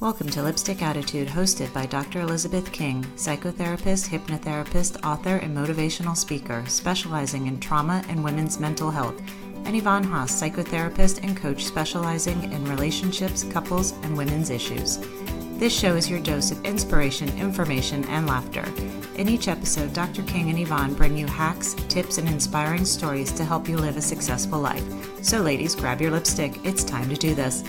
Welcome to Lipstick Attitude, hosted by Dr. Elizabeth King, psychotherapist, hypnotherapist, author, and motivational speaker, specializing in trauma and women's mental health, and Yvonne Haase, psychotherapist and coach specializing in relationships, couples, and women's issues. This show is your dose of inspiration, information, and laughter. In each episode, Dr. King and Yvonne bring you hacks, tips, and inspiring stories to help you live a successful life. So, ladies, grab your lipstick. It's time to do this.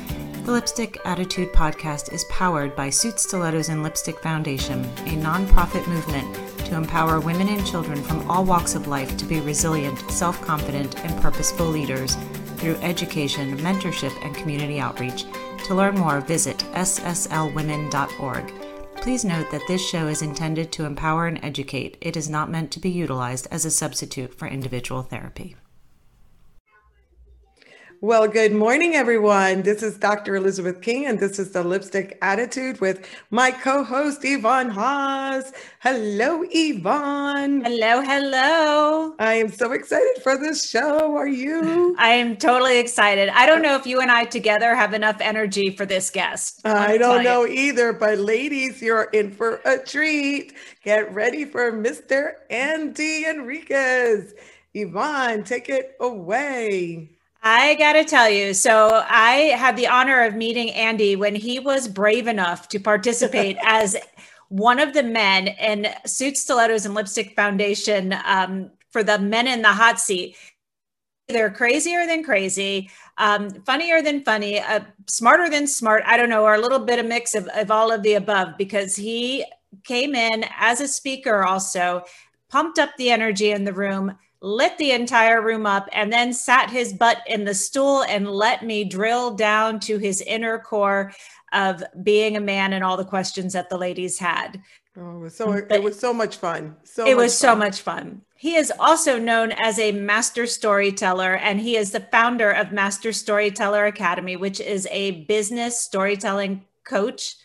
The Lipstick Attitude podcast is powered by Suit Stilettos and Lipstick Foundation, a nonprofit movement to empower women and children from all walks of life to be resilient, self confident, and purposeful leaders through education, mentorship, and community outreach. To learn more, visit sslwomen.org. Please note that this show is intended to empower and educate. It is not meant to be utilized as a substitute for individual therapy. Well, good morning, everyone. This is Dr. Elizabeth King, and this is the Lipstick Attitude with my co host, Yvonne Haase. Hello, Yvonne. Hello, hello. I am so excited for this show. Are you? I am totally excited. I don't know if you and I together have enough energy for this guest. I don't know you. either, but ladies, you're in for a treat. Get ready for Mr. Andy Henriquez. Yvonne, take it away. I got to tell you, so I had the honor of meeting Andy when he was brave enough to participate as one of the men in Suit Stilettos and Lipstick Foundation um, for the Men in the Hot Seat. They're crazier than crazy, um, funnier than funny, uh, smarter than smart. I don't know, or a little bit of a mix of, of all of the above because he came in as a speaker also, pumped up the energy in the room lit the entire room up, and then sat his butt in the stool and let me drill down to his inner core of being a man and all the questions that the ladies had. Oh, it was so but it was so much fun. So it was fun. so much fun. He is also known as a master storyteller, and he is the founder of Master Storyteller Academy, which is a business storytelling coach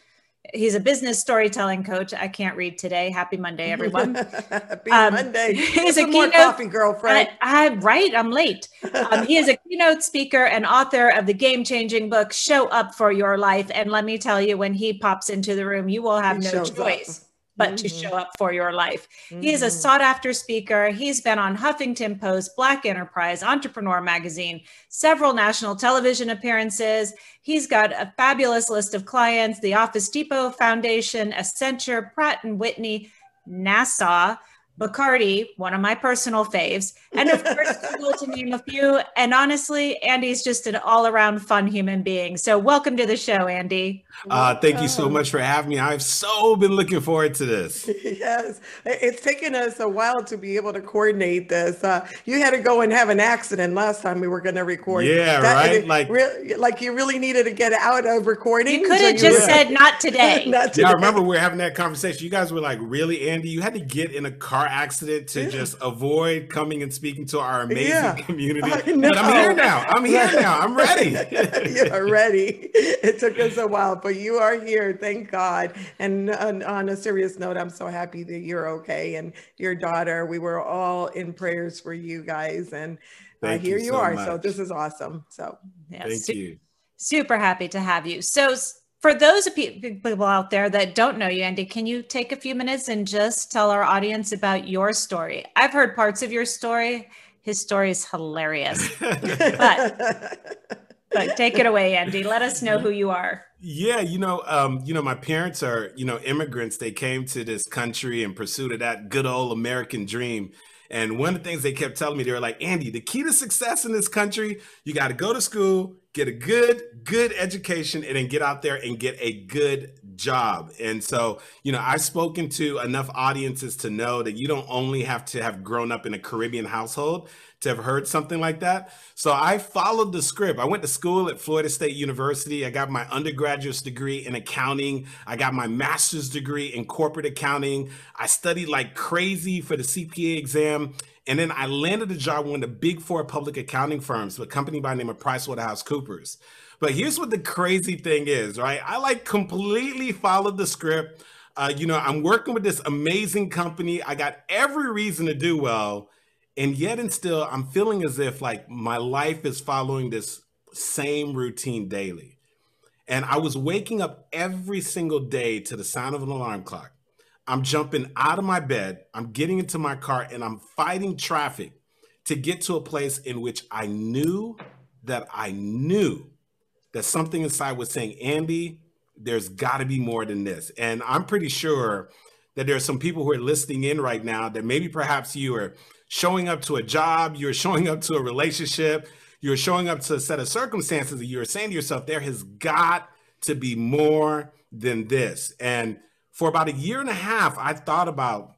he's a business storytelling coach. I can't read today. Happy Monday, everyone. Happy um, Monday. He's a keynote coffee girlfriend. I, I, right. I'm late. Um, he is a keynote speaker and author of the game changing book, Show Up for Your Life. And let me tell you, when he pops into the room, you will have he no choice. Up but mm-hmm. to show up for your life. Mm-hmm. He is a mm-hmm. sought after speaker. He's been on Huffington Post, Black Enterprise, Entrepreneur Magazine, several national television appearances. He's got a fabulous list of clients the Office Depot Foundation, Accenture, Pratt and Whitney, NASA, Bacardi, one of my personal faves, and of course, Google to name a few. And honestly, Andy's just an all around fun human being. So, welcome to the show, Andy. Uh, thank you so much for having me. I've so been looking forward to this. yes, it's taken us a while to be able to coordinate this. Uh, you had to go and have an accident last time we were going to record. Yeah, that, right. Like, re- like you really needed to get out of recording. You could have so just said not today. not today. Yeah, I remember we were having that conversation. You guys were like, "Really, Andy? You had to get in a car accident to yeah. just avoid coming and speaking to our amazing yeah. community." But I'm here now. I'm here now. I'm ready. You're ready. It took us a while, but you are here. Thank God. And on, on, a serious note, I'm so happy that you're okay and your daughter. We were all in prayers for you guys, and uh, here you, you so are. Much. So this is awesome. So yeah, thank su- you. Super happy to have you. So for those people out there that don't know you, Andy, can you take a few minutes and just tell our audience about your story? I've heard parts of your story. His story is hilarious, but but take it away, Andy. Let us know who you are. Yeah, you know, um, you know, my parents are, you know, immigrants. They came to this country in pursuit of that good old American dream. And one of the things they kept telling me, they were like, Andy, the key to success in this country, you got to go to school, get a good, good education, and then get out there and get a good job. And so, you know, I've spoken to enough audiences to know that you don't only have to have grown up in a Caribbean household to have heard something like that. So I followed the script. I went to school at Florida State University. I got my undergraduate degree in accounting. I got my master's degree in corporate accounting. I studied like crazy for the CPA exam. And then I landed a job with one of the big four public accounting firms, a company by the name of PricewaterhouseCoopers. But here's what the crazy thing is, right? I like completely followed the script. Uh, you know, I'm working with this amazing company. I got every reason to do well and yet and still i'm feeling as if like my life is following this same routine daily And I was waking up every single day to the sound of an alarm clock. I'm jumping out of my bed, I'm getting into my car, and I'm fighting traffic to get to a place in which I knew that I knew that something inside was saying, Andy, there's got to be more than this. And I'm pretty sure that there are some people who are listening in right now that maybe perhaps you are showing up to a job, you're showing up to a relationship, you're showing up to a set of circumstances that you're saying to yourself, there has got to be more than this. And for about a year and a half, I thought about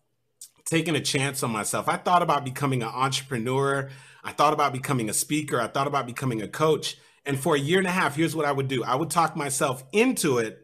taking a chance on myself. I thought about becoming an entrepreneur. I thought about becoming a speaker. I thought about becoming a coach. And for a year and a half, here's what I would do I would talk myself into it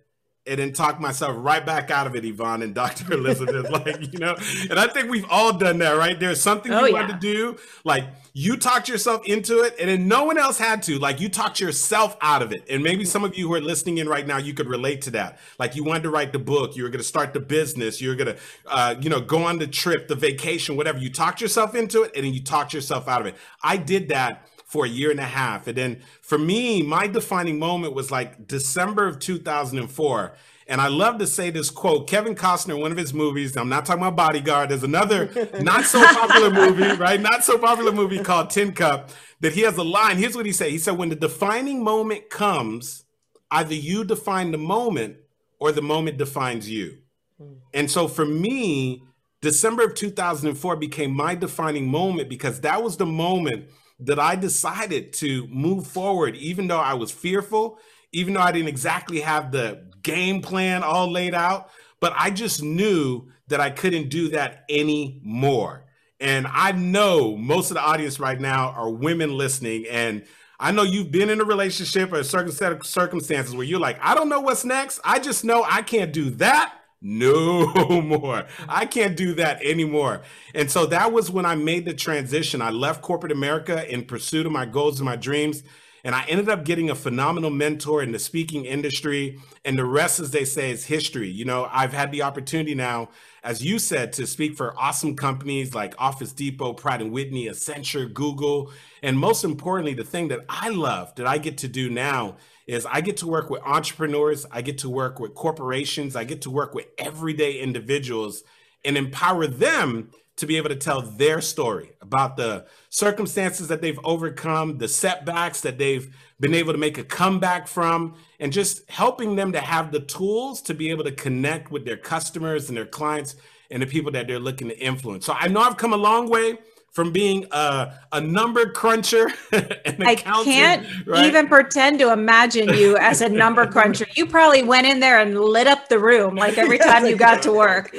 and then talk myself right back out of it, Yvonne and Dr. Elizabeth. like, you know, and I think we've all done that, right? There's something oh, you yeah. want to do. Like you talked yourself into it and then no one else had to. Like you talked yourself out of it. And maybe some of you who are listening in right now, you could relate to that. Like you wanted to write the book, you were going to start the business, you were going to, uh, you know, go on the trip, the vacation, whatever. You talked yourself into it and then you talked yourself out of it. I did that for a year and a half. And then for me, my defining moment was like December of 2004. And I love to say this quote Kevin Costner, one of his movies, I'm not talking about Bodyguard, there's another not so popular movie, right? Not so popular movie called Tin Cup that he has a line. Here's what he said He said, When the defining moment comes, either you define the moment or the moment defines you. Hmm. And so for me, December of 2004 became my defining moment because that was the moment that I decided to move forward, even though I was fearful, even though I didn't exactly have the game plan all laid out, but I just knew that I couldn't do that anymore. And I know most of the audience right now are women listening. And I know you've been in a relationship or a certain set of circumstances where you're like, I don't know what's next. I just know I can't do that no more. I can't do that anymore. And so that was when I made the transition. I left corporate America in pursuit of my goals and my dreams. And I ended up getting a phenomenal mentor in the speaking industry. And the rest, as they say, is history. You know, I've had the opportunity now, as you said, to speak for awesome companies like Office Depot, Pratt and Whitney, Accenture, Google. And most importantly, the thing that I love that I get to do now is I get to work with entrepreneurs, I get to work with corporations, I get to work with everyday individuals and empower them to be able to tell their story about the circumstances that they've overcome, the setbacks that they've been able to make a comeback from, and just helping them to have the tools to be able to connect with their customers and their clients and the people that they're looking to influence. So I know I've come a long way from being a, a number cruncher I can't right? even pretend to imagine you as a number cruncher. You probably went in there and lit up the room like every time you got to work.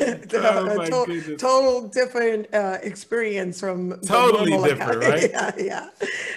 oh to- total different uh, experience from totally different, right? yeah, yeah.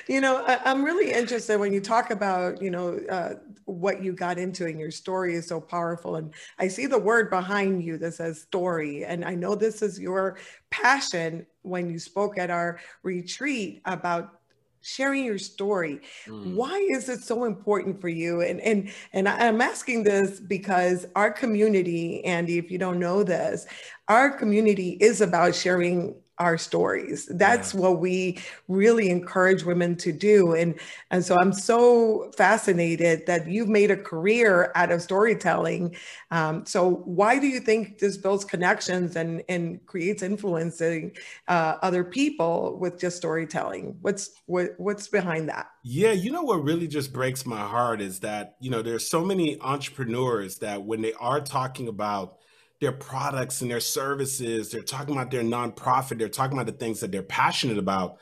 You know, I, am really interested when you talk about, you know, uh, what you got into and your story is so powerful. And I see the word behind you that says story. And I know this is your passion when you spoke at our retreat about sharing your story. Mm. Why is it so important for you? And and and I'm asking this because our community, Andy, if you don't know this, our community is about sharing our stories. That's yeah. what we really encourage women to do. And, and so I'm so fascinated that you've made a career out of storytelling. Um, so why do you think this builds connections and, and creates influencing uh, other people with just storytelling? What's what, what's behind that? Yeah, you know what really just breaks my heart is that, you know, there's so many entrepreneurs that when they are talking about their products and their services, they're talking about their nonprofit, they're talking about the things that they're passionate about.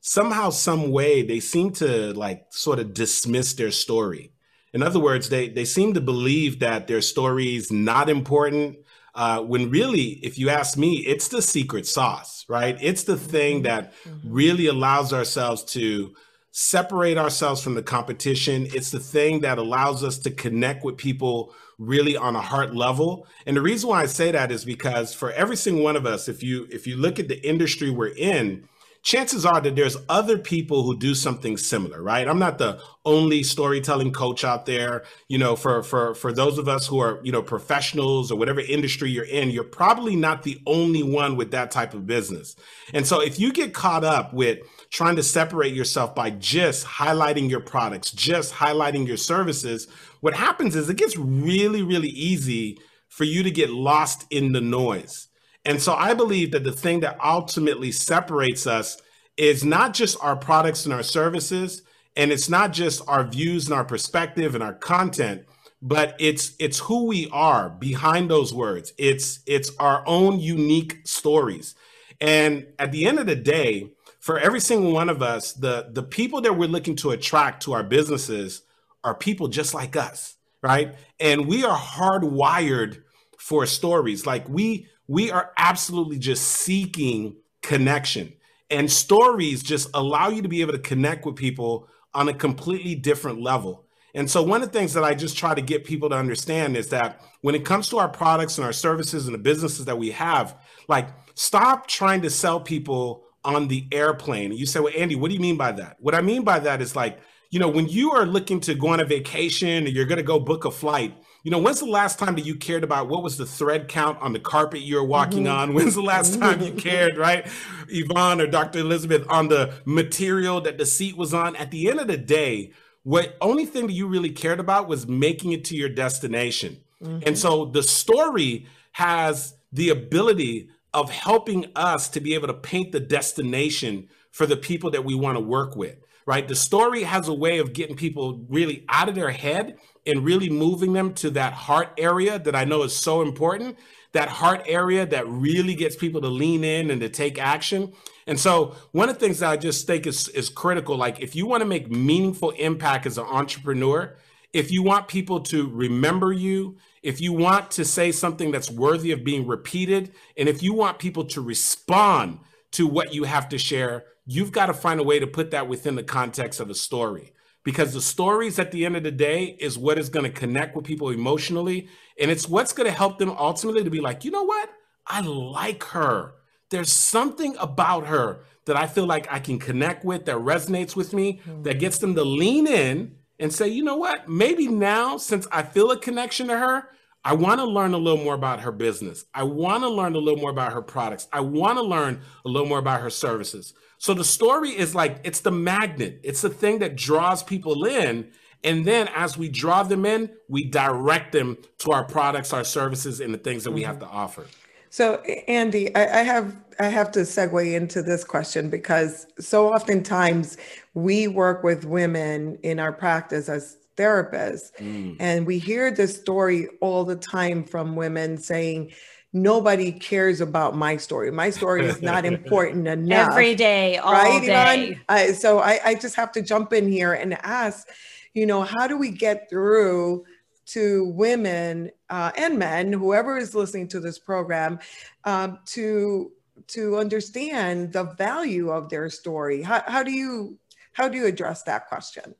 Somehow, some way, they seem to like sort of dismiss their story. In other words, they they seem to believe that their story is not important. Uh, when really, if you ask me, it's the secret sauce, right? It's the thing mm-hmm. that mm-hmm. really allows ourselves to separate ourselves from the competition. It's the thing that allows us to connect with people really on a heart level. And the reason why I say that is because for every single one of us, if you if you look at the industry we're in, chances are that there's other people who do something similar, right? I'm not the only storytelling coach out there. You know, for for for those of us who are, you know, professionals or whatever industry you're in, you're probably not the only one with that type of business. And so if you get caught up with trying to separate yourself by just highlighting your products, just highlighting your services, what happens is it gets really, really easy for you to get lost in the noise. And so I believe that the thing that ultimately separates us is not just our products and our services, and it's not just our views and our perspective and our content, but it's it's who we are behind those words. It's it's our own unique stories. And at the end of the day, for every single one of us, the the people that we're looking to attract to our businesses are people just like us, right? And we are hardwired for stories. Like we we are absolutely just seeking connection. And stories just allow you to be able to connect with people on a completely different level. And so, one of the things that I just try to get people to understand is that when it comes to our products and our services and the businesses that we have, like stop trying to sell people on the airplane. You say, Well, Andy, what do you mean by that? What I mean by that is like, you know, when you are looking to go on a vacation or you're going to go book a flight, you know, when's the last time that you cared about what was the thread count on the carpet you're walking mm-hmm. on? When's the last time you cared, right, Yvonne or Dr. Elizabeth, on the material that the seat was on? At the end of the day, what only thing that you really cared about was making it to your destination. Mm-hmm. And so the story has the ability of helping us to be able to paint the destination for the people that we want to work with right? The story has a way of getting people really out of their head and really moving them to that heart area that I know is so important. That heart area that really gets people to lean in and to take action. And so, one of the things that I just think is, is critical like, if you want to make meaningful impact as an entrepreneur, if you want people to remember you, if you want to say something that's worthy of being repeated, and if you want people to respond to what you have to share, you've got to find a way to put that within the context of a story. Because the stories at the end of the day is what is going to connect with people emotionally and it's what's going to help them ultimately to be like you know what? I like her. There's something about her that i feel like i can connect with that resonates with me mm-hmm. that gets them to lean in and say you know what maybe now since i feel a connection to her I want to learn a little more about her business. I want to learn a little more about her products. I want to learn a little more about her services. So the story is like it's the magnet, it's the thing that draws people in. And then as we draw them in, we direct them to our products, our services, and the things that we have mm-hmm. to offer. So Andy, I, I have I have to segue into this question because so oftentimes we work with women in our practice as therapists, mm. and we hear this story all the time from women saying, nobody cares about my story. My story is not important enough. Every day, all right, day. I, so I, I just have to jump in here and ask, you know, how do we get through to women uh, and men, whoever is listening to this program, um, to to understand the value of their story? How, how do you how do you address that question?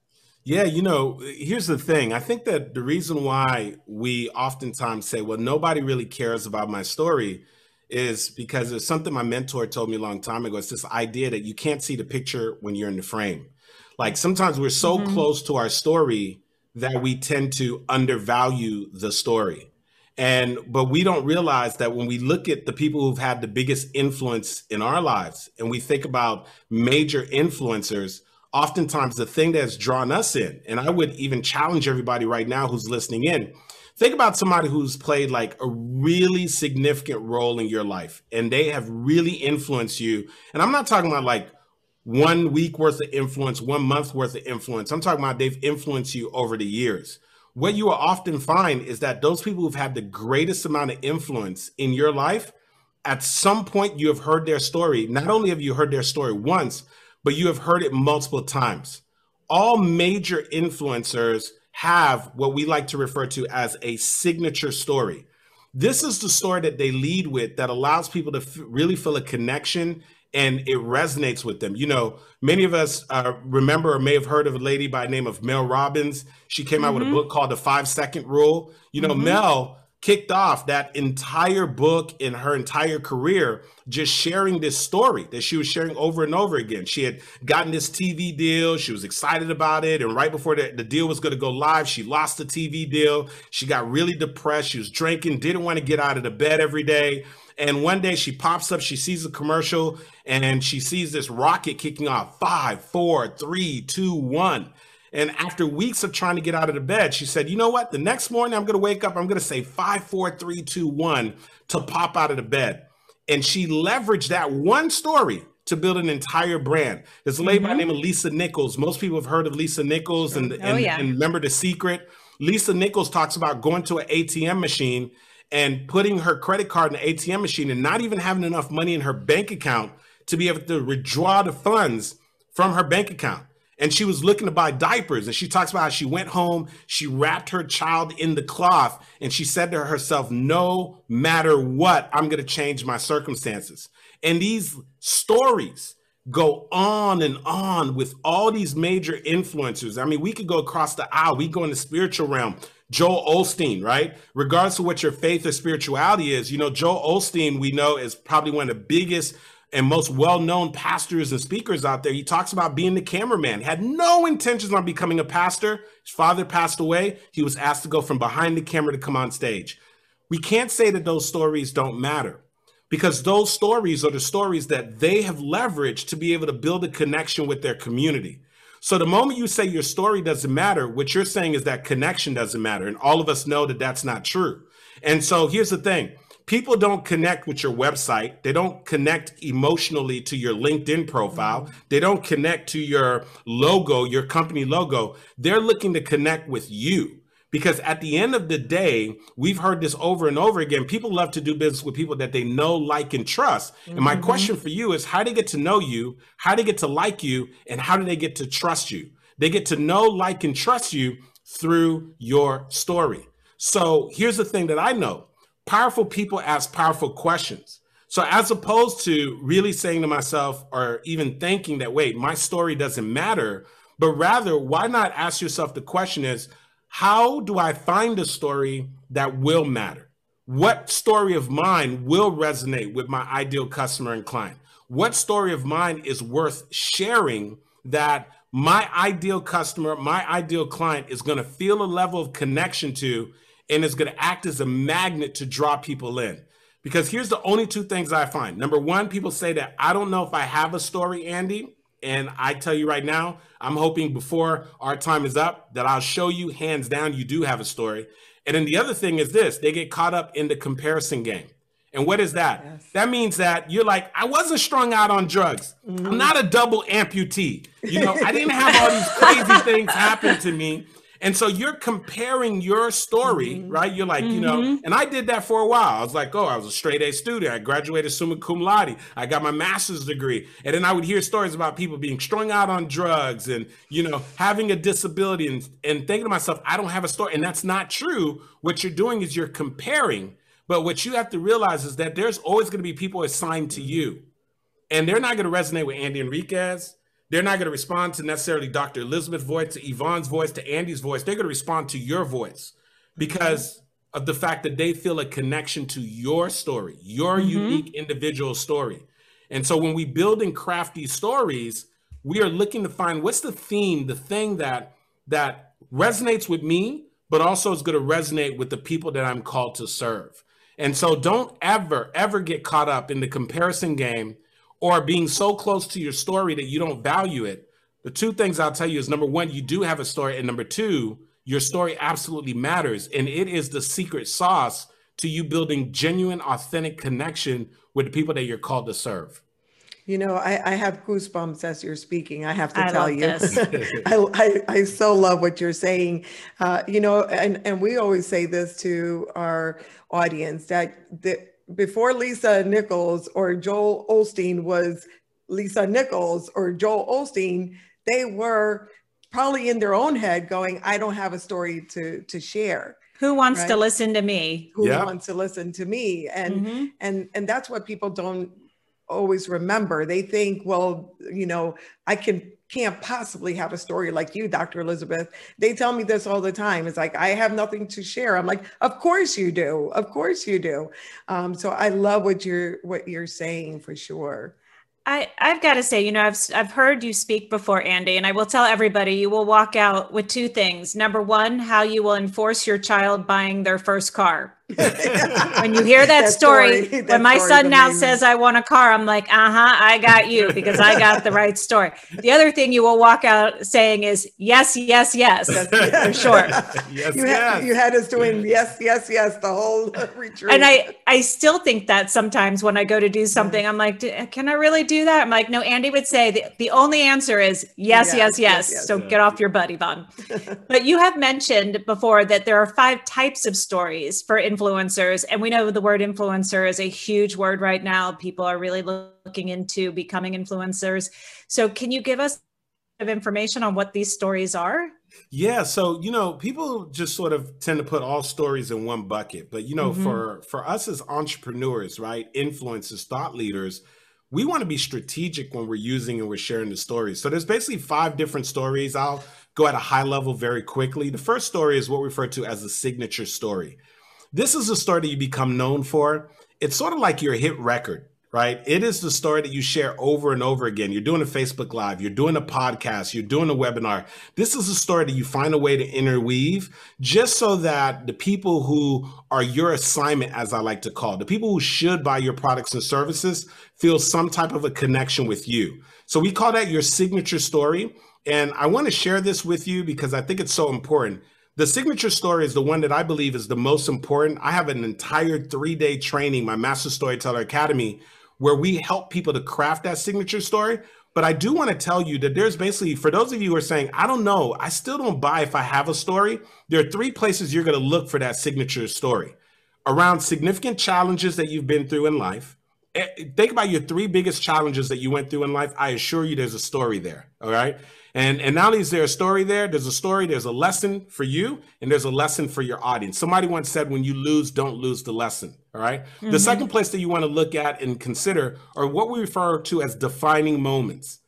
Yeah, you know, here's the thing. I think that the reason why we oftentimes say, well, nobody really cares about my story is because it's something my mentor told me a long time ago. It's this idea that you can't see the picture when you're in the frame. Like sometimes we're so mm-hmm. close to our story that we tend to undervalue the story. And but we don't realize that when we look at the people who've had the biggest influence in our lives and we think about major influencers, oftentimes the thing that's drawn us in, and I would even challenge everybody right now who's listening in. Think about somebody who's played like a really significant role in your life and they have really influenced you. And I'm not talking about like one week worth of influence, one month worth of influence. I'm talking about they've influenced you over the years. What you will often find is that those people who've had the greatest amount of influence in your life, at some point you have heard their story. Not only have you heard their story once, but you have heard it multiple times. All major influencers have what we like to refer to as a signature story. This is the story that they lead with that allows people to f- really feel a connection and it resonates with them. You know, many of us uh, remember or may have heard of a lady by the name of Mel Robbins. She came mm-hmm. out with a mm-hmm. book called The Five Second Rule. You know, mm-hmm. Mel kicked off that entire book in her entire career just sharing this story that she was sharing over and over again. She had gotten this TV deal, she was excited about it, and right before the, the deal was going to go live, she lost the TV deal. She got really depressed, she was drinking, didn't want to get out of the bed every day. And one day she pops up, she sees a commercial, and she sees this rocket kicking off five, four, three, two, one. And after weeks of trying to get out of the bed, she said, You know what? The next morning, I'm going to wake up, I'm going to say five, four, three, two, one to pop out of the bed. And she leveraged that one story to build an entire brand. There's a lady mm-hmm. by the mm-hmm. name of Lisa Nichols. Most people have heard of Lisa Nichols and, oh, and, yeah. and remember The Secret. Lisa Nichols talks about going to an ATM machine and putting her credit card in the ATM machine and not even having enough money in her bank account to be able to withdraw the funds from her bank account and she was looking to buy diapers. And she talks about how she went home, she wrapped her child in the cloth, and she said to herself, No matter what, I'm going to change my circumstances. And these stories go on and on with all these major influencers. I mean, we could go across the aisle, we go in the spiritual realm. Joel Osteen, right? Regardless of what your faith or spirituality is, you know, Joel Osteen, we know is probably one of the biggest and most well-known pastors and speakers out there. He talks about being the cameraman. Had no intentions on becoming a pastor. His father passed away. He was asked to go from behind the camera to come on stage. We can't say that those stories don't matter because those stories are the stories that they have leveraged to be able to build a connection with their community. So the moment you say your story doesn't matter, what you're saying is that connection doesn't matter. And all of us know that that's not true. And so here's the thing people don't connect with your website. They don't connect emotionally to your LinkedIn profile. Mm-hmm. They don't connect to your logo, your company logo. They're looking to connect with you. Because at the end of the day, we've heard this over and over again. People love to do business with people that they know, like, and trust. Mm-hmm. And my mm-hmm. question for you is how do they get to know you? How do they get to like you? And how do they get to trust you? They get to know, like, and trust you through your story. So here's the thing that I know powerful people ask powerful questions. So as opposed to really saying to myself or even thinking that, wait, my story doesn't matter, but rather, why not ask yourself the question is, how do I find a story that will matter? What story of mine will resonate with my ideal customer and client? What story of mine is worth sharing that my ideal customer, my ideal client is going to feel a level of connection to and is going to act as a magnet to draw people in. Because here's the only two things I find. Number one, people say that I don't know if I have a story, Andy. And I tell you right now, I'm hoping before our time is up that I'll show you hands down you do have a story. And then the other thing is this they get caught up in the comparison game. And what is that? Yes. That means that you're like, I wasn't strung out on drugs. Mm-hmm. I'm not a double amputee. You know, I didn't have all these crazy things happen to me. And so you're comparing your story, mm-hmm. right? You're like, mm-hmm. you know, mm-hmm. and I did that for a while. I was like, oh, I was a straight A student. I graduated summa cum laude. I got my master's degree. And then I would hear stories about people being strung out on drugs and, you know, having a disability and, and thinking to myself, I don't have a story. And that's not true. What you're doing is you're comparing. But what you have to realize is that there's always going to be people assigned to you. And they're not going to resonate with Andy Henriquez. They're not going to respond to necessarily Dr. Elizabeth's voice, to Yvonne's voice, to Andy's voice. They're going to respond to your voice because of the fact that they feel a connection to your story, your mm-hmm. unique individual story. And so when we build and craft these stories, we are looking to find what's the theme, the thing that that resonates with me, but also is going to resonate with the people that I'm called to serve. And so don't ever, ever get caught up in the comparison game or being so close to your story that you don't value it, the two things I'll tell you is number one, you do have a story. And number two, your story absolutely matters. And it is the secret sauce to you building genuine, authentic connection with the people that you're called to serve. You know, I, I have goosebumps as you're speaking. I have to I tell you, I, I, I, so love what you're saying. Uh, you know, and, and we always say this to our audience that the, before Lisa Nichols or Joel Osteen was Lisa Nichols or Joel Osteen, they were probably in their own head going, I don't have a story to to share. Who wants right? to listen to me? Who yeah. wants to listen to me? And mm-hmm. and and that's what people don't always remember. They think, well, you know, I can can't possibly have a story like you, Dr. Elizabeth. They tell me this all the time. It's like, I have nothing to share. I'm like, of course you do. Of course you do. Um, so I love what you're what you're saying for sure. I, I've got to say, you know, I've, I've heard you speak before, Andy, and I will tell everybody you will walk out with two things. Number one, how you will enforce your child buying their first car. When you hear that, that story, story that when my son now says, I want a car, I'm like, uh huh, I got you because I got the right story. The other thing you will walk out saying is, yes, yes, yes, for sure. yes, you, yes. Had, you had us doing yes, yes, yes, the whole retreat. And I, I still think that sometimes when I go to do something, I'm like, can I really do that? I'm like, no, Andy would say the, the only answer is yes, yes, yes. yes, yes so get off your butt, Yvonne. but you have mentioned before that there are five types of stories for influencers. And we know the word influencer is a huge word right now. People are really looking into becoming influencers. So, can you give us of information on what these stories are? Yeah, so you know, people just sort of tend to put all stories in one bucket, but you know, mm-hmm. for for us as entrepreneurs, right, influencers, thought leaders, we want to be strategic when we're using and we're sharing the stories. So there's basically five different stories. I'll go at a high level very quickly. The first story is what we refer to as the signature story. This is the story that you become known for. It's sort of like your hit record, right? It is the story that you share over and over again. You're doing a Facebook Live, you're doing a podcast, you're doing a webinar. This is a story that you find a way to interweave just so that the people who are your assignment, as I like to call it, the people who should buy your products and services, feel some type of a connection with you. So we call that your signature story. And I want to share this with you because I think it's so important. The signature story is the one that I believe is the most important. I have an entire three day training, my Master Storyteller Academy, where we help people to craft that signature story. But I do want to tell you that there's basically, for those of you who are saying, I don't know, I still don't buy if I have a story, there are three places you're going to look for that signature story around significant challenges that you've been through in life. Eh, think about your three biggest challenges that you went through in life. I assure you there's a story there. All right. And and not only is there a story there, there's a story, there's a lesson for you, and there's a lesson for your audience. Somebody once said, when you lose, don't lose the lesson. All right? mm-hmm. The second place that you want to look at and consider are what we refer to as defining moments.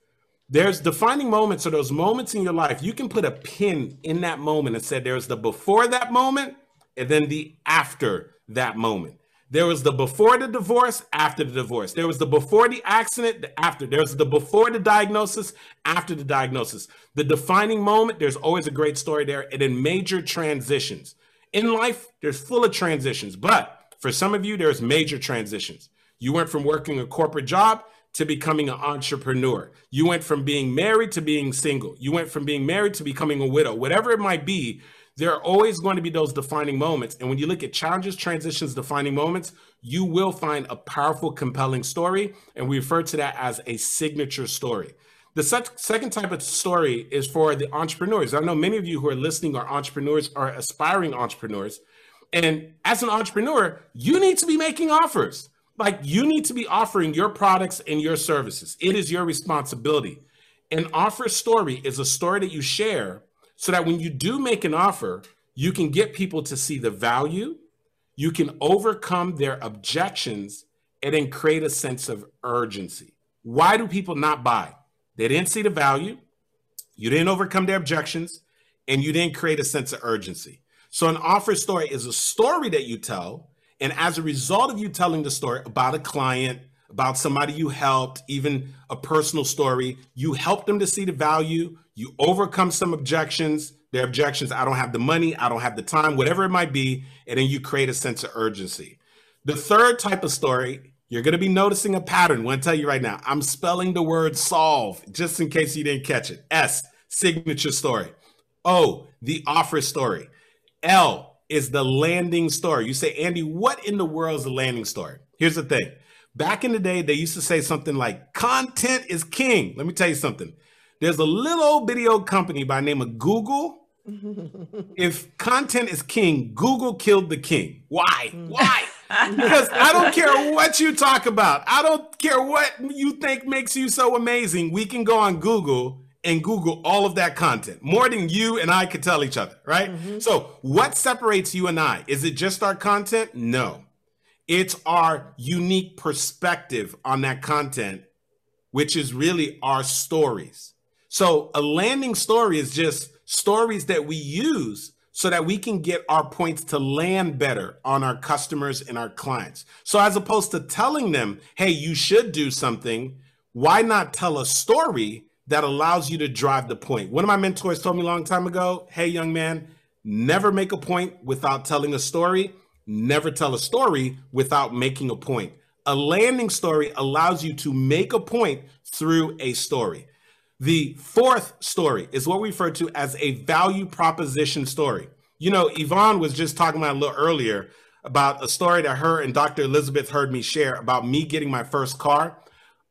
There's defining moments are those moments in your life. You can put a pin in that moment and say there's the before that moment and then the after that moment. There was the before the divorce, after the divorce. There was the before the accident, the after. There was the before the diagnosis, after the diagnosis. The defining moment, there's always a great story there. And then major transitions. In life, there's full of transitions, but for some of you, there's major transitions. You went from working a corporate job to becoming an entrepreneur. You went from being married to being single. You went from being married to becoming a widow. Whatever it might be, there are always going to be those defining moments. And when you look at challenges, transitions, defining moments, you will find a powerful, compelling story. And we refer to that as a signature story. The second type of story is for the entrepreneurs. I know many of you who are listening are entrepreneurs, are aspiring entrepreneurs. And as an entrepreneur, you need to be making offers. Like you need to be offering your products and your services. It is your responsibility. An offer story is a story that you share so that when you do make an offer, you can get people to see the value, you can overcome their objections, and then create a sense of urgency. Why do people not buy? They didn't see the value, you didn't overcome their objections, and you didn't create a sense of urgency. So, an offer story is a story that you tell. And as a result of you telling the story about a client, about somebody you helped, even a personal story, you help them to see the value, you overcome some objections, their objections, I don't have the money, I don't have the time, whatever it might be, and then you create a sense of urgency. The third type of story, you're going to be noticing a pattern. I want to tell you right now, I'm spelling the word solve just in case you didn't catch it. S, signature story. O, the offer story. L is the landing story. You say, Andy, what in the world is a landing story? Here's the thing. Back in the day, they used to say something like, content is king. Let me tell you something. There's a little old video company by name of Google. if content is king, Google killed the king. Why? Why? because I don't care what you talk about. I don't care what you think makes you so amazing. We can go on Google and Google all of that content more than you and I could tell each other, right? Mm-hmm. So, what separates you and I? Is it just our content? No. It's our unique perspective on that content, which is really our stories. So a landing story is just stories that we use so that we can get our points to land better on our customers and our clients. So as opposed to telling them, hey, you should do something, why not tell a story that allows you to drive the point? One of my mentors told me a long time ago, hey, young man, never make a point without telling a story. Never tell a story without making a point. A landing story allows you to make a point through a story. The fourth story is what we refer to as a value proposition story. You know, Yvonne was just talking about a little earlier about a story that her and Dr. Elizabeth heard me share about me getting my first car.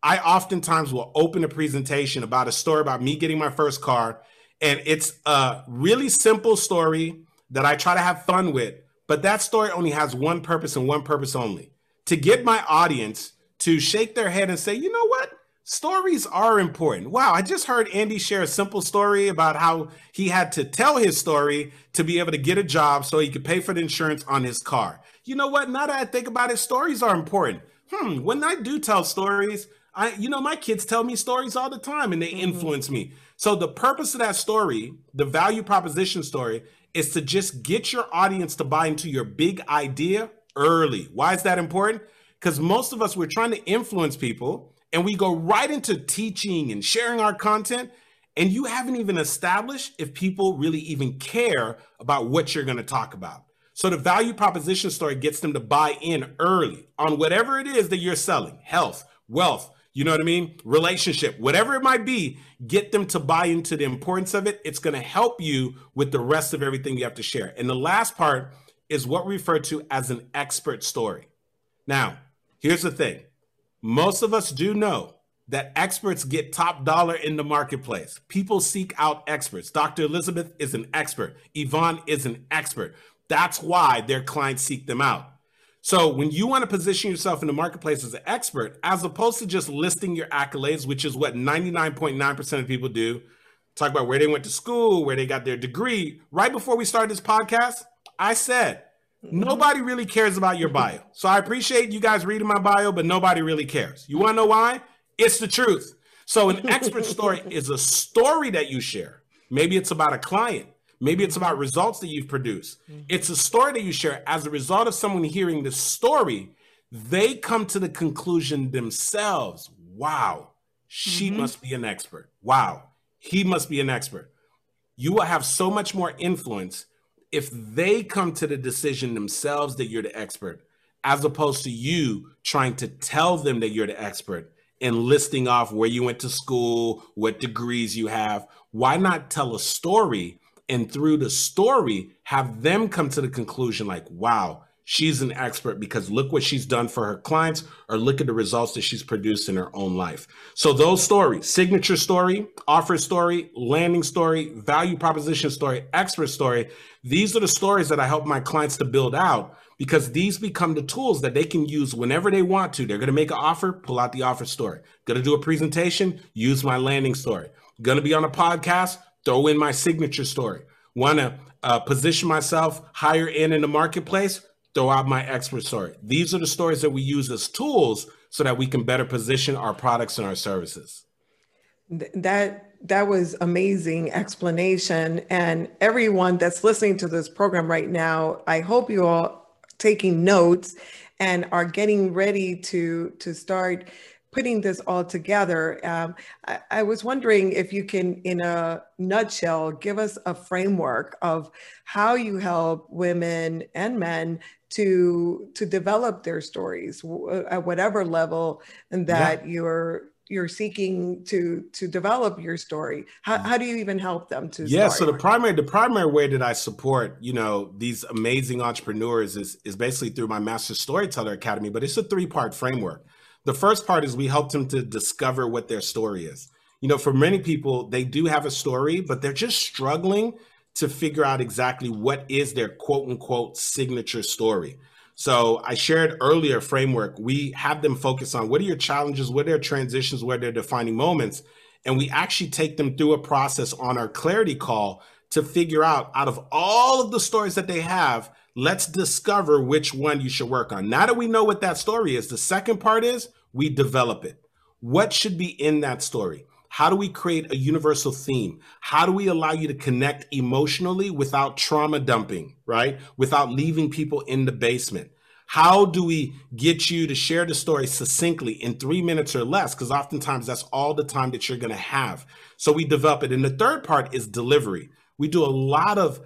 I oftentimes will open a presentation about a story about me getting my first car, and it's a really simple story that I try to have fun with, but that story only has one purpose and one purpose only to get my audience to shake their head and say, you know what? stories are important. Wow, I just heard Andy share a simple story about how he had to tell his story to be able to get a job so he could pay for the insurance on his car. You know what? Now that I think about it, stories are important. Hmm, when I do tell stories, I you know my kids tell me stories all the time and they mm-hmm. influence me. So the purpose of that story, the value proposition story is to just get your audience to buy into your big idea early. Why is that important? Cuz most of us we're trying to influence people and we go right into teaching and sharing our content and you haven't even established if people really even care about what you're going to talk about. So the value proposition story gets them to buy in early on whatever it is that you're selling, health, wealth, you know what I mean? Relationship, whatever it might be, get them to buy into the importance of it. It's going to help you with the rest of everything you have to share. And the last part is what we refer to as an expert story. Now, here's the thing most of us do know that experts get top dollar in the marketplace. People seek out experts. Dr. Elizabeth is an expert. Yvonne is an expert. That's why their clients seek them out. So when you want to position yourself in the marketplace as an expert, as opposed to just listing your accolades, which is what 99.9% of people do, talk about where they went to school, where they got their degree. Right before we started this podcast, I said Nobody really cares about your bio. So I appreciate you guys reading my bio, but nobody really cares. You want to know why? It's the truth. So an expert story is a story that you share. Maybe it's about a client. Maybe it's about results that you've produced. It's a story that you share. As a result of someone hearing the story, they come to the conclusion themselves wow, she mm-hmm. must be an expert. Wow, he must be an expert. You will have so much more influence if they come to the decision themselves that you're the expert, as opposed to you trying to tell them that you're the expert and listing off where you went to school, what degrees you have, why not tell a story and through the story have them come to the conclusion like, wow, she's an expert because look what she's done for her clients or look at the results that she's produced in her own life. So those stories, signature story, offer story, landing story, value proposition story, expert story, these are the stories that I help my clients to build out because these become the tools that they can use whenever they want to. They're going to make an offer, pull out the offer story. Going to do a presentation, use my landing story. Going to be on a podcast, throw in my signature story. Want to uh, position myself higher in in the marketplace, throw out my expert story. These are the stories that we use as tools so that we can better position our products and our services. That that was amazing explanation and everyone that's listening to this program right now, I hope you all taking notes and are getting ready to to start putting this all together. Um, I, I, was wondering if you can, in a nutshell, give us a framework of how you help women and men to to develop their stories at whatever level and that yeah. you're you're seeking to to develop your story how, mm. how do you even help them to yeah so the primary the primary way that i support you know these amazing entrepreneurs is is basically through my master storyteller academy but it's a three part framework the first part is we help them to discover what their story is you know for many people they do have a story but they're just struggling to figure out exactly what is their quote unquote signature story. So I shared earlier framework. We have them focus on what are your challenges, what are their transitions, what are their defining moments. And we actually take them through a process on our clarity call to figure out out of all of the stories that they have, let's discover which one you should work on. Now that we know what that story is, the second part is we develop it. What should be in that story? How do we create a universal theme? How do we allow you to connect emotionally without trauma dumping, right? Without leaving people in the basement? How do we get you to share the story succinctly in three minutes or less? Because oftentimes that's all the time that you're going to have. So we develop it. And the third part is delivery. We do a lot of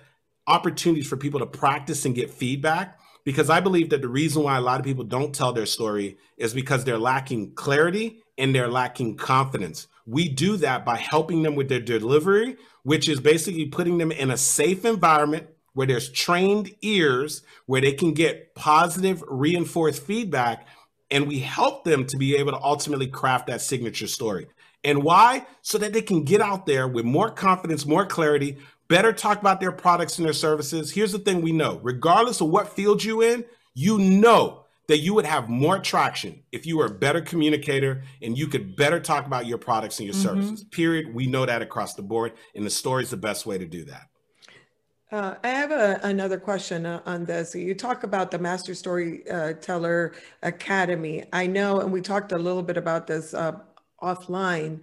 opportunities for people to practice and get feedback because I believe that the reason why a lot of people don't tell their story is because they're lacking clarity and they're lacking confidence. We do that by helping them with their delivery, which is basically putting them in a safe environment where there's trained ears, where they can get positive, reinforced feedback. And we help them to be able to ultimately craft that signature story. And why? So that they can get out there with more confidence, more clarity, better talk about their products and their services. Here's the thing we know regardless of what field you're in, you know that you would have more traction if you were a better communicator and you could better talk about your products and your mm-hmm. services. Period. We know that across the board, and the story is the best way to do that. Uh, I have a, another question uh, on this. You talk about the Master Storyteller Academy. I know, and we talked a little bit about this uh, offline.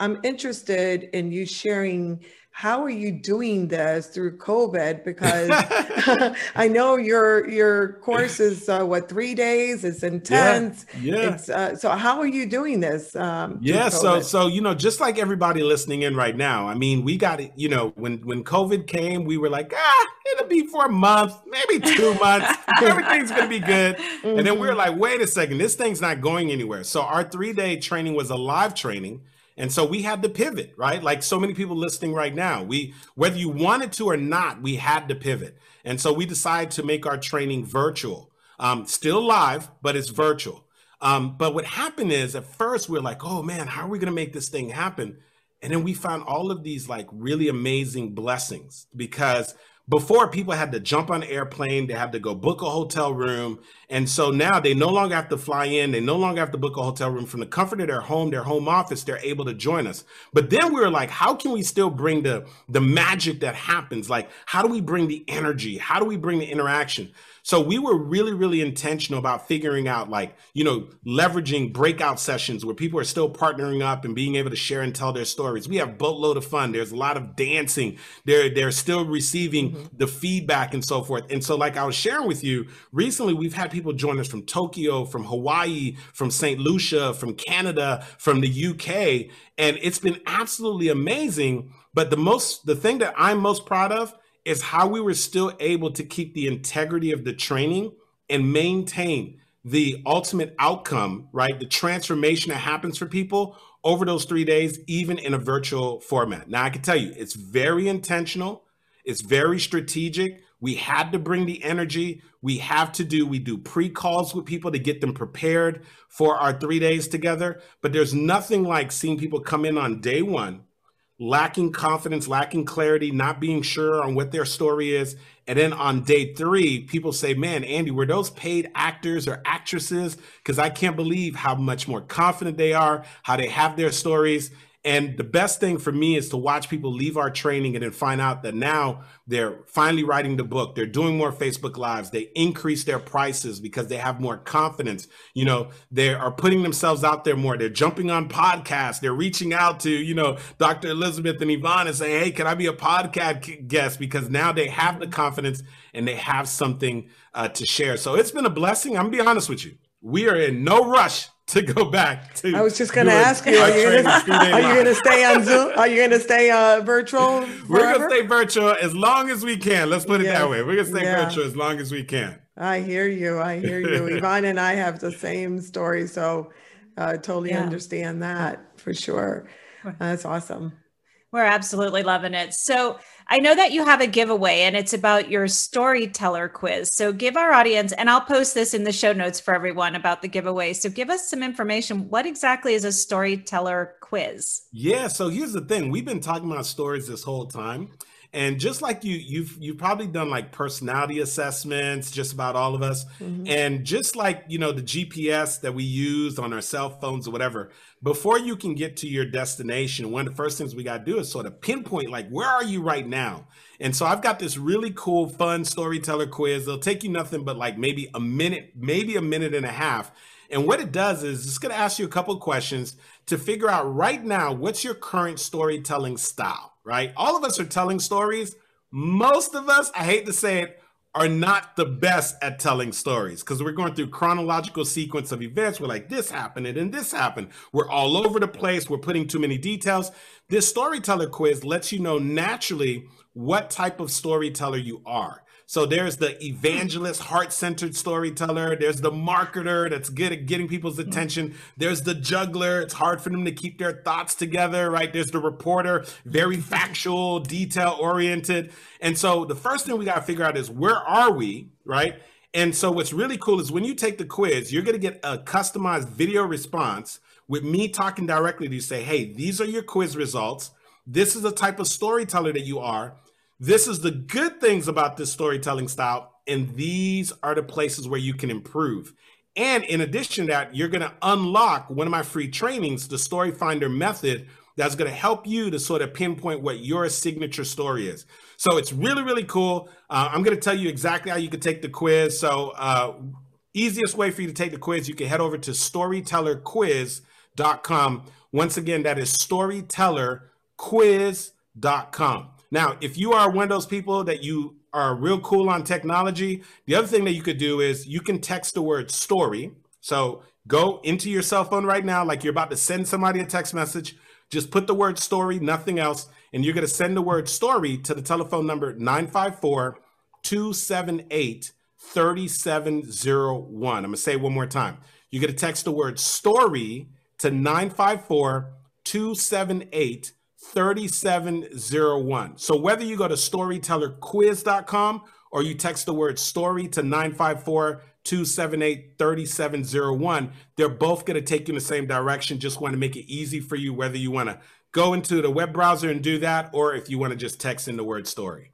I'm interested in you sharing how are you doing this through COVID? Because I know your your course is uh, what three days. It's intense. Yeah. yeah. It's, uh, so how are you doing this? Um, yeah. So so you know, just like everybody listening in right now. I mean, we got it. You know, when when COVID came, we were like, ah, it'll be for a month, maybe two months. Everything's gonna be good. Mm-hmm. And then we were mm-hmm. like, wait a second, this thing's not going anywhere. So our three day training was a live training. And so we had to pivot, right? Like so many people listening right now, we whether you wanted to or not, we had to pivot. And so we decided to make our training virtual, um, still live, but it's virtual. Um, but what happened is at first we we're like, oh man, how are we going to make this thing happen? And then we found all of these like really amazing blessings because before people had to jump on an airplane they had to go book a hotel room and so now they no longer have to fly in they no longer have to book a hotel room from the comfort of their home their home office they're able to join us but then we were like how can we still bring the the magic that happens like how do we bring the energy how do we bring the interaction so we were really, really intentional about figuring out like, you know, leveraging breakout sessions where people are still partnering up and being able to share and tell their stories. We have boatload of fun. There's a lot of dancing. They're they're still receiving mm-hmm. the feedback and so forth. And so, like I was sharing with you, recently we've had people join us from Tokyo, from Hawaii, from St. Lucia, from Canada, from the UK. And it's been absolutely amazing. But the most the thing that I'm most proud of is how we were still able to keep the integrity of the training and maintain the ultimate outcome, right? The transformation that happens for people over those three days, even in a virtual format. Now, I can tell you, it's very intentional, it's very strategic. We had to bring the energy. We have to do, we do pre calls with people to get them prepared for our three days together. But there's nothing like seeing people come in on day one lacking confidence, lacking clarity, not being sure on what their story is. And then on day three, people say, Man, Andy, were those paid actors or actresses? Because I can't believe how much more confident they are, how they have their stories. And the best thing for me is to watch people leave our training and then find out that now they're finally writing the book. They're doing more Facebook lives. They increase their prices because they have more confidence. You know, they are putting themselves out there more. They're jumping on podcasts. They're reaching out to, you know, Dr. Elizabeth and Yvonne and saying, Hey, can I be a podcast guest? Because now they have the confidence and they have something uh, to share. So it's been a blessing. I'm gonna be honest with you. We are in no rush to go back to. I was just going to ask you: Are you going to stay on Zoom? Are you going to stay uh, virtual? Forever? We're going to stay virtual as long as we can. Let's put it that way. We're going to stay yeah. virtual as long as we can. I hear you. I hear you. Yvonne and I have the same story, so I uh, totally yeah. understand that for sure. That's awesome. We're absolutely loving it. So I know that you have a giveaway and it's about your storyteller quiz. So give our audience, and I'll post this in the show notes for everyone about the giveaway. So give us some information. What exactly is a storyteller quiz? Yeah. So here's the thing we've been talking about stories this whole time. And just like you, you've you've probably done like personality assessments, just about all of us. Mm-hmm. And just like you know the GPS that we use on our cell phones or whatever, before you can get to your destination, one of the first things we got to do is sort of pinpoint like where are you right now. And so I've got this really cool, fun storyteller quiz. It'll take you nothing but like maybe a minute, maybe a minute and a half. And what it does is it's going to ask you a couple questions to figure out right now what's your current storytelling style, right? All of us are telling stories. Most of us, I hate to say it, are not the best at telling stories because we're going through chronological sequence of events. We're like, this happened and then this happened. We're all over the place. We're putting too many details. This storyteller quiz lets you know naturally what type of storyteller you are. So there's the evangelist, heart centered storyteller. There's the marketer that's good at getting people's mm-hmm. attention. There's the juggler. It's hard for them to keep their thoughts together, right? There's the reporter, very factual, detail oriented. And so the first thing we got to figure out is where are we, right? And so what's really cool is when you take the quiz, you're going to get a customized video response with me talking directly to you say, hey, these are your quiz results. This is the type of storyteller that you are. This is the good things about this storytelling style, and these are the places where you can improve. And in addition to that, you're going to unlock one of my free trainings, the Story Finder method, that's going to help you to sort of pinpoint what your signature story is. So it's really, really cool. Uh, I'm going to tell you exactly how you can take the quiz. So, uh, easiest way for you to take the quiz, you can head over to storytellerquiz.com. Once again, that is storytellerquiz.com. Now, if you are one of those people that you are real cool on technology, the other thing that you could do is you can text the word story. So go into your cell phone right now, like you're about to send somebody a text message. Just put the word story, nothing else. And you're going to send the word story to the telephone number 954 278 3701. I'm going to say one more time. You're going to text the word story to 954 278 3701. So whether you go to storytellerquiz.com or you text the word story to 954 278 3701, they're both going to take you in the same direction. Just want to make it easy for you, whether you want to go into the web browser and do that or if you want to just text in the word story.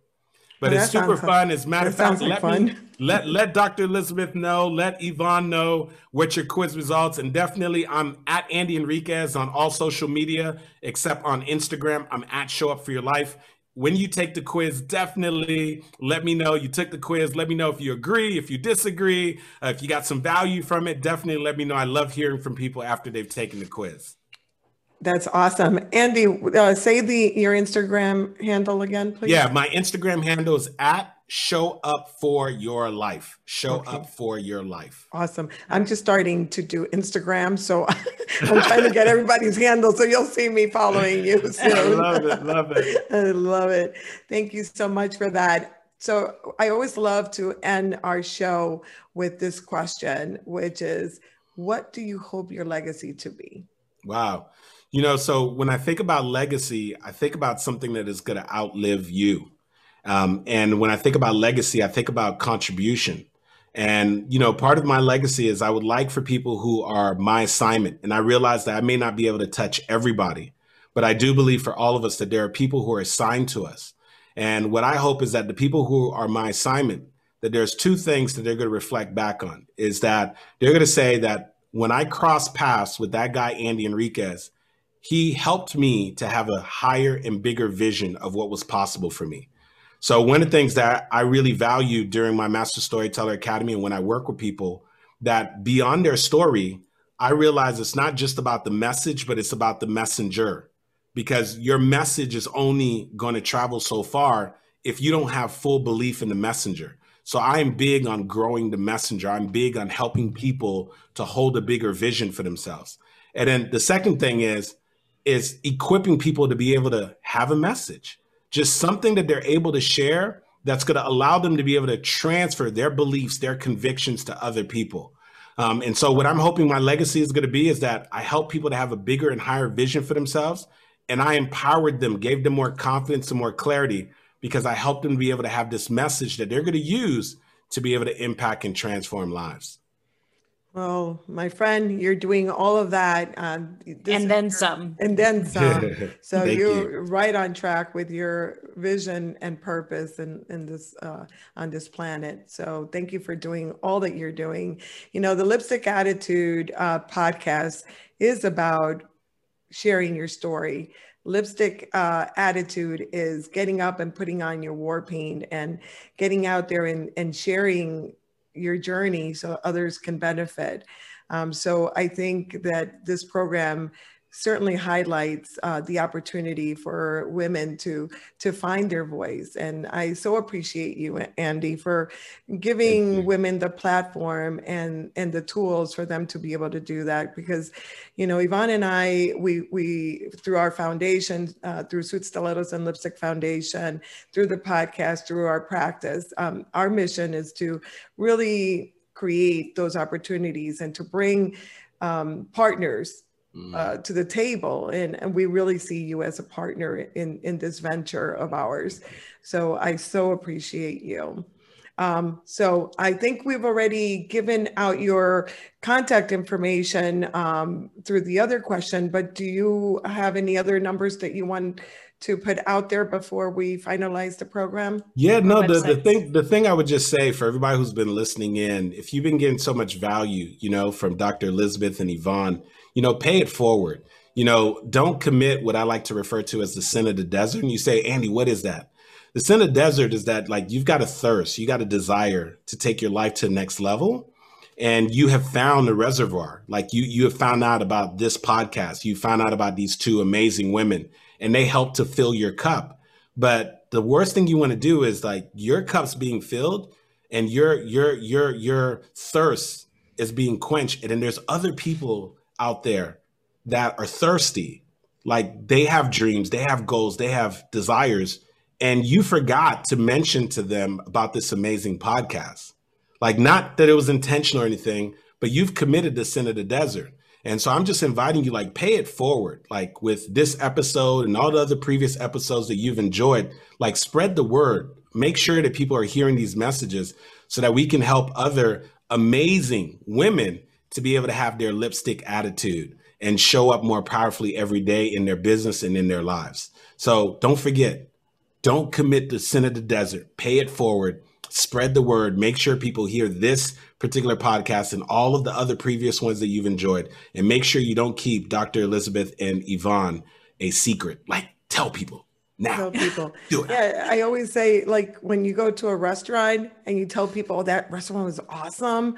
But it's super fun. As a matter of fact, let fun. me let let Dr. Elizabeth know, let Yvonne know what your quiz results, and definitely I'm at Andy Henriquez on all social media except on Instagram. I'm at Show Up for Your Life. When you take the quiz, definitely let me know you took the quiz. Let me know if you agree, if you disagree, uh, if you got some value from it. Definitely let me know. I love hearing from people after they've taken the quiz. That's awesome. Andy, uh, say the your Instagram handle again, please. Yeah, my Instagram handle is at show up for your life. Show okay. up for your life. Awesome. I'm just starting to do Instagram, so I'm trying to get everybody's handle, so you'll see me following you soon. I love it. Love it. I love it. Thank you so much for that. So I always love to end our show with this question, which is, what do you hope your legacy to be? Wow. You know, so when I think about legacy, I think about something that is going to outlive you. Um, and when I think about legacy, I think about contribution. And, you know, part of my legacy is I would like for people who are my assignment. And I realize that I may not be able to touch everybody, but I do believe for all of us that there are people who are assigned to us. And what I hope is that the people who are my assignment, that there's two things that they're going to reflect back on is that they're going to say that when I cross paths with that guy, Andy Henriquez, he helped me to have a higher and bigger vision of what was possible for me. So one of the things that I really value during my Master Storyteller Academy and when I work with people that beyond their story, I realize it's not just about the message, but it's about the messenger because your message is only going to travel so far if you don't have full belief in the messenger. So I am big on growing the messenger. I'm big on helping people to hold a bigger vision for themselves. And then the second thing is is equipping people to be able to have a message, just something that they're able to share that's going to allow them to be able to transfer their beliefs, their convictions to other people. Um, and so, what I'm hoping my legacy is going to be is that I help people to have a bigger and higher vision for themselves. And I empowered them, gave them more confidence and more clarity because I helped them be able to have this message that they're going to use to be able to impact and transform lives. Well, my friend, you're doing all of that. Um, and then some. And then some. so you're you. right on track with your vision and purpose in, in this uh, on this planet. So thank you for doing all that you're doing. You know, the Lipstick Attitude uh, podcast is about sharing your story. Lipstick uh, attitude is getting up and putting on your war paint and getting out there and, and sharing your journey so others can benefit. Um, so I think that this program certainly highlights uh, the opportunity for women to to find their voice and i so appreciate you andy for giving women the platform and and the tools for them to be able to do that because you know yvonne and i we we through our foundation uh, through suit stilettos and lipstick foundation through the podcast through our practice um, our mission is to really create those opportunities and to bring um, partners. Uh, to the table. And, and we really see you as a partner in, in this venture of ours. So I so appreciate you. Um, so I think we've already given out your contact information um, through the other question, but do you have any other numbers that you want to put out there before we finalize the program? Yeah, no, the, the thing the thing I would just say for everybody who's been listening in, if you've been getting so much value, you know, from Dr. Elizabeth and Yvonne, you know, pay it forward. You know, don't commit what I like to refer to as the sin of the desert. And you say, Andy, what is that? The sin of the desert is that like you've got a thirst, you got a desire to take your life to the next level. And you have found the reservoir. Like you you have found out about this podcast. You found out about these two amazing women and they help to fill your cup. But the worst thing you want to do is like your cup's being filled and your your your your thirst is being quenched and then there's other people out there that are thirsty. Like they have dreams, they have goals, they have desires. And you forgot to mention to them about this amazing podcast. Like, not that it was intentional or anything, but you've committed to sin of the desert. And so I'm just inviting you, like, pay it forward, like with this episode and all the other previous episodes that you've enjoyed, like, spread the word. Make sure that people are hearing these messages so that we can help other amazing women to be able to have their lipstick attitude and show up more powerfully every day in their business and in their lives. So don't forget, don't commit the sin of the desert. Pay it forward, spread the word, make sure people hear this particular podcast and all of the other previous ones that you've enjoyed. And make sure you don't keep Dr. Elizabeth and Yvonne a secret. Like, tell people now. Tell people. Do it. Yeah, I always say, like, when you go to a restaurant and you tell people that restaurant was awesome,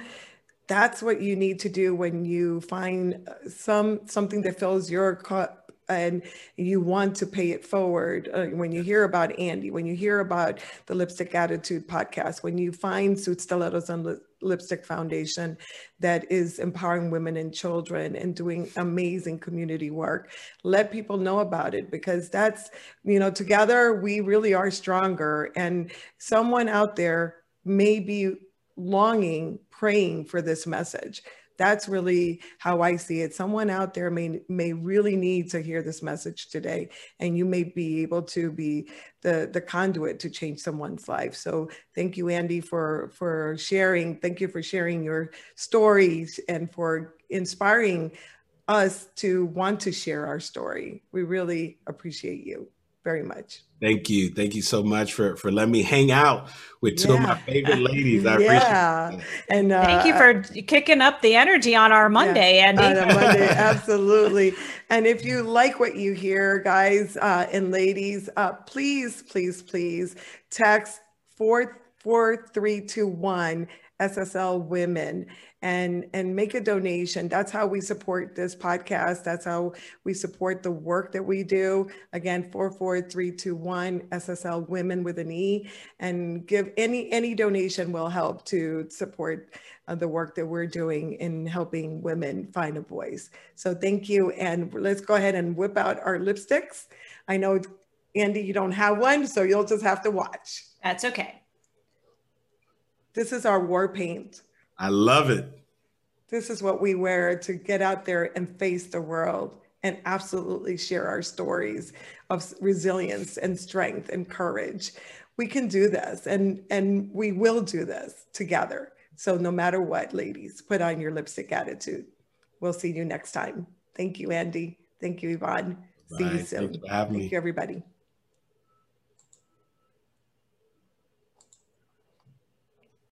that's what you need to do when you find uh, some something that fills your cup and you want to pay it forward uh, when you hear about andy when you hear about the lipstick attitude podcast when you find suit stilettos and Li- lipstick foundation that is empowering women and children and doing amazing community work let people know about it because that's you know together we really are stronger and someone out there may be longing praying for this message. That's really how I see it. Someone out there may may really need to hear this message today, and you may be able to be the the conduit to change someone's life. So thank you, Andy, for for sharing. Thank you for sharing your stories and for inspiring us to want to share our story. We really appreciate you very much. Thank you. Thank you so much for for letting me hang out with two yeah. of my favorite ladies. I yeah. appreciate it. And uh, thank you for I, kicking up the energy on our Monday, yeah, Andy. On Monday, absolutely. And if you like what you hear, guys uh, and ladies, uh, please, please, please text 44321 SSL Women and and make a donation. That's how we support this podcast. That's how we support the work that we do. Again, 44321 SSL Women with an E and give any any donation will help to support uh, the work that we're doing in helping women find a voice. So thank you and let's go ahead and whip out our lipsticks. I know Andy you don't have one so you'll just have to watch. That's okay. This is our war paint. I love it. This is what we wear to get out there and face the world and absolutely share our stories of resilience and strength and courage. We can do this and, and we will do this together. So no matter what, ladies, put on your lipstick attitude. We'll see you next time. Thank you, Andy. Thank you, Yvonne. See you Bye. soon. Thank me. you, everybody.